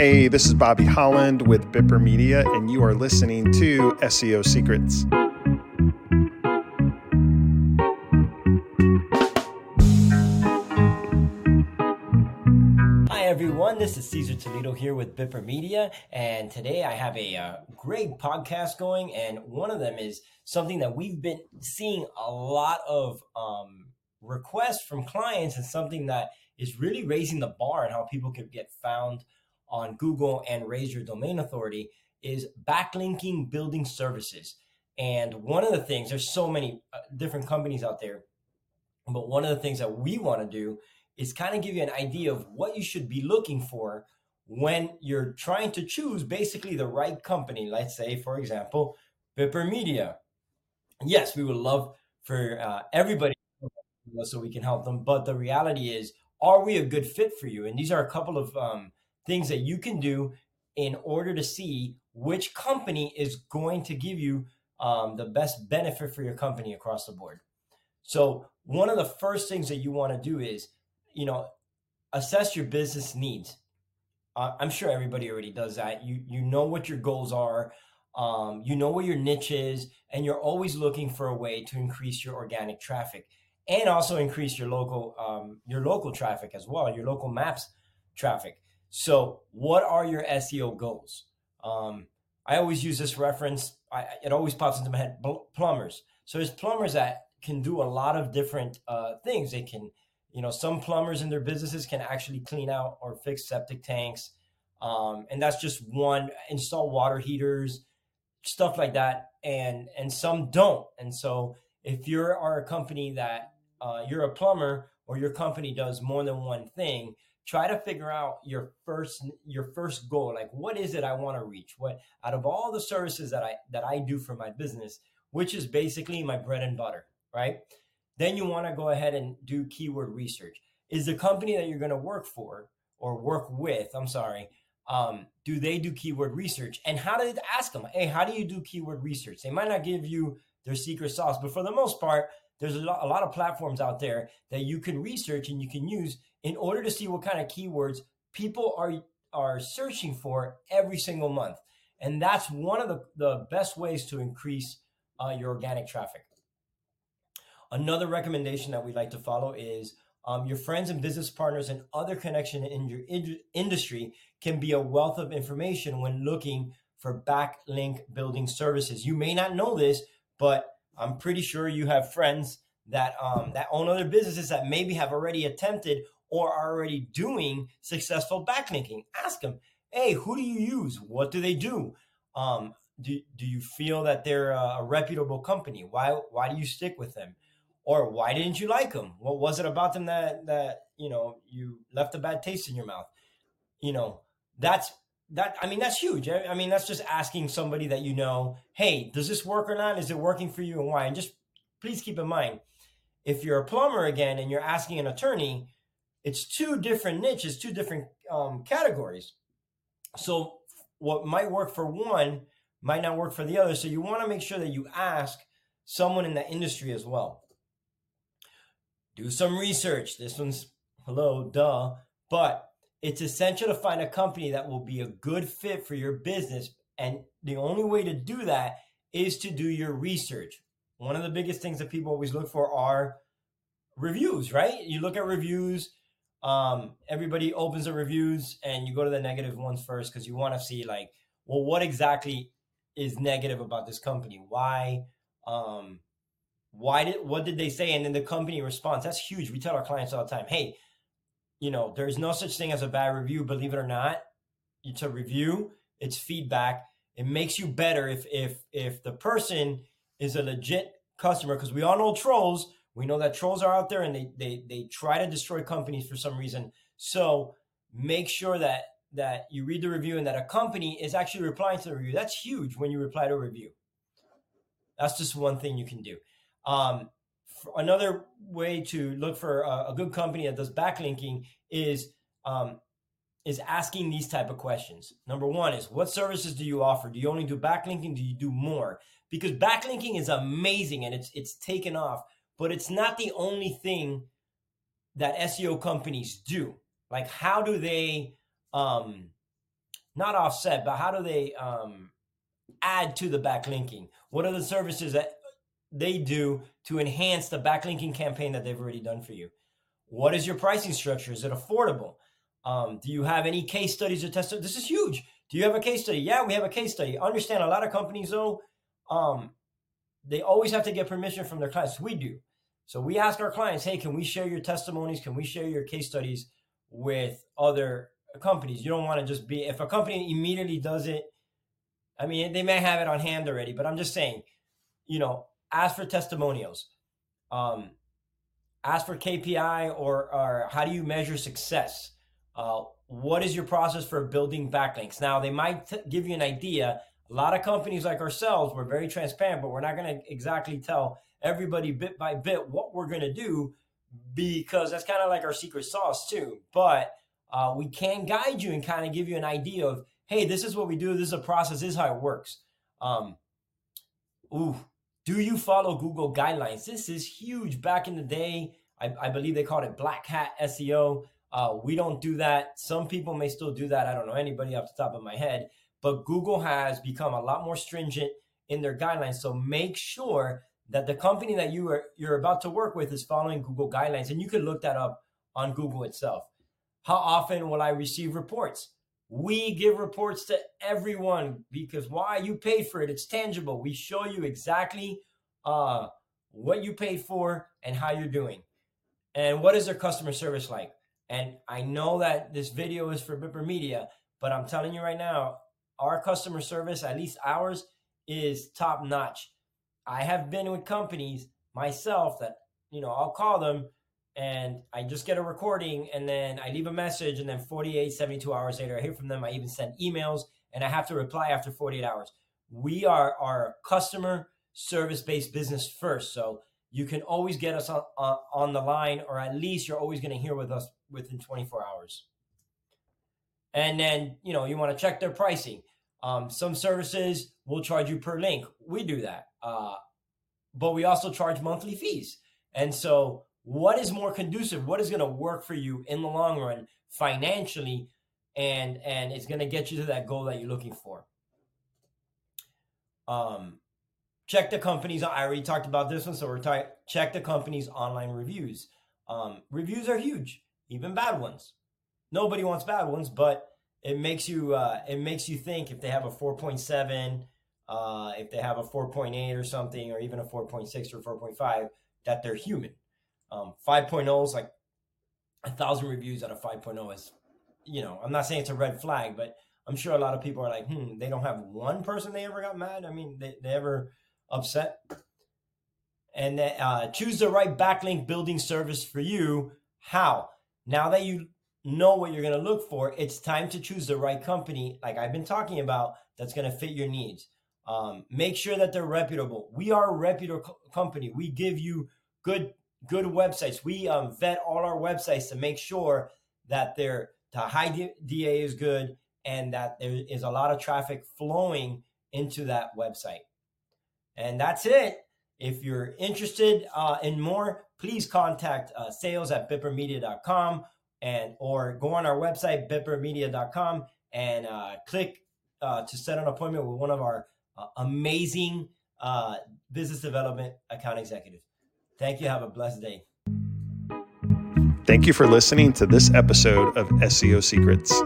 Hey, this is Bobby Holland with Bipper Media, and you are listening to SEO Secrets. Hi everyone, this is Cesar Toledo here with Bipper Media, and today I have a uh, great podcast going, and one of them is something that we've been seeing a lot of um, requests from clients, and something that is really raising the bar on how people can get found on Google and raise your domain authority is backlinking building services. And one of the things, there's so many uh, different companies out there, but one of the things that we want to do is kind of give you an idea of what you should be looking for when you're trying to choose basically the right company. Let's say, for example, Bipper Media. Yes, we would love for uh, everybody so we can help them, but the reality is, are we a good fit for you? And these are a couple of um, things that you can do in order to see which company is going to give you um, the best benefit for your company across the board. So, one of the first things that you want to do is, you know, assess your business needs. Uh, I'm sure everybody already does that. You you know what your goals are, um, you know where your niche is, and you're always looking for a way to increase your organic traffic and also increase your local um, your local traffic as well, your local maps traffic. So, what are your SEO goals? Um, I always use this reference. I, it always pops into my head. Plumbers. So there's plumbers that can do a lot of different uh, things. They can, you know, some plumbers in their businesses can actually clean out or fix septic tanks, um, and that's just one. Install water heaters, stuff like that, and and some don't. And so if you are a company that uh, you're a plumber or your company does more than one thing, try to figure out your first your first goal. Like what is it i want to reach? What out of all the services that i that i do for my business which is basically my bread and butter right? Then you want to go ahead and do keyword research. Is the company that you're going to work for or work with i'm sorry um, do they do keyword research? And how did ask them? Hey how do you do keyword research? They might not give you their secret sauce but for the most part there's a lot, a lot of platforms out there that you can research and you can use in order to see what kind of keywords people are are searching for every single month. And that's one of the, the best ways to increase uh, your organic traffic. Another recommendation that we like to follow is um, your friends and business partners and other connection in your in- industry can be a wealth of information when looking for backlink building services. You may not know this, but I'm pretty sure you have friends that um, that own other businesses that maybe have already attempted or are already doing successful backlinking. Ask them, hey, who do you use? What do they do? Um, do, do you feel that they're a, a reputable company? Why why do you stick with them? Or why didn't you like them? What was it about them that that you know you left a bad taste in your mouth? You know that's that. I mean that's huge. I, I mean that's just asking somebody that you know, hey, does this work or not? Is it working for you and why? And just please keep in mind, if you're a plumber again and you're asking an attorney, it's two different niches, two different um, categories. So what might work for one might not work for the other. So you want to make sure that you ask someone in that industry as well. Do some research. This one's hello, duh, but it's essential to find a company that will be a good fit for your business. And the only way to do that is to do your research. One of the biggest things that people always look for are reviews, right? You look at reviews, um, everybody opens the reviews and you go to the negative ones first because you want to see like, well, what exactly is negative about this company? Why? Um, why did what did they say? And then the company response. That's huge. We tell our clients all the time, hey, you know, there's no such thing as a bad review, believe it or not. It's a review, it's feedback. It makes you better if if if the person is a legit customer, because we all know trolls we know that trolls are out there and they they they try to destroy companies for some reason. So make sure that that you read the review and that a company is actually replying to the review. That's huge when you reply to a review. That's just one thing you can do. Um, another way to look for a, a, good company that does backlinking is um, is asking these type of questions. Number one is what services do you offer? Do you only do backlinking? Do you do more? Because backlinking is amazing and it's it's taken off but it's not the only thing that SEO companies do. Like, how do they, um, not offset, but how do they um, add to the backlinking? What are the services that they do to enhance the backlinking campaign that they've already done for you? What is your pricing structure? Is it affordable? Um, do you have any case studies or test? This is huge. Do you have a case study? Yeah, we have a case study. Understand a lot of companies though, um, they always have to get permission from their clients. We do. So we ask our clients, hey, can we share your testimonies? Can we share your case studies with other companies? You don't want to just be if a company immediately does it. I mean, they may have it on hand already, but I'm just saying, you know, ask for testimonials. Um, ask for KPI or, or how do you measure success? Uh, what is your process for building backlinks? Now, they might t- give you an idea. A lot of companies like ourselves, we're very transparent, but we're not going to exactly tell everybody bit by bit what we're going to do because that's kind of like our secret sauce, too. But uh, we can guide you and kind of give you an idea of, hey, this is what we do. This is a process. This is how it works. Um, ooh, do you follow Google guidelines? This is huge. Back in the day, I, I believe they called it black hat SEO. Uh, we don't do that. Some people may still do that. I don't know anybody off the top of my head, but Google has become a lot more stringent in their guidelines. So make sure that the company that you are you're about to work with is following Google guidelines, and you can look that up on Google itself. How often will I receive reports? We give reports to everyone because why you paid for it. It's tangible. We show you exactly uh, what you paid for and how you're doing. And what is their customer service like? And I know that this video is for Bipper Media, but I'm telling you right now, our customer service, at least ours, is top notch. I have been with companies myself that, you know, I'll call them and I just get a recording and then I leave a message and then 48, 72 hours later, I hear from them. I even send emails and I have to reply after 48 hours. We are our customer service based business first. So you can always get us on, on, on the line, or at least you're always going to hear with us within 24 hours. And then, you know, you want to check their pricing. Um, some services will charge you per link. We do that. Uh, but we also charge monthly fees. And so, what is more conducive? What is going to work for you in the long run financially? And and it's going to get you to that goal that you're looking for. Um, check the companies. I already talked about this one, so we're talking. Check the company's online reviews. Um, reviews are huge, even bad ones. Nobody wants bad ones, but it makes you uh, it makes you think if they have a 4.7, uh, if they have a 4.8 or something, or even a 4.6 or 4.5, that they're human. Um, 5.0 is like a thousand reviews out of 5.0 is, you know, I'm not saying it's a red flag, but I'm sure a lot of people are like, hmm, they don't have one person they ever got mad. I mean, they, they ever upset. And then, uh, choose the right backlink building service for you. How? Now that you know what you're going to look for, it's time to choose the right company, like I've been talking about, that's going to fit your needs. Um, make sure that they're reputable. We are a reputable co- company. We give you good good websites. We um, vet all our websites to make sure that they're the high DA is good and that there is a lot of traffic flowing into that website. And that's it. If you're interested uh, in more, please contact uh, sales at bippermedia.com and or go on our website, bippermedia.com, and uh, click uh, to set an appointment with one of our uh, amazing uh, business development account executives. Thank you. Have a blessed day. Thank you for listening to this episode of SEO Secrets.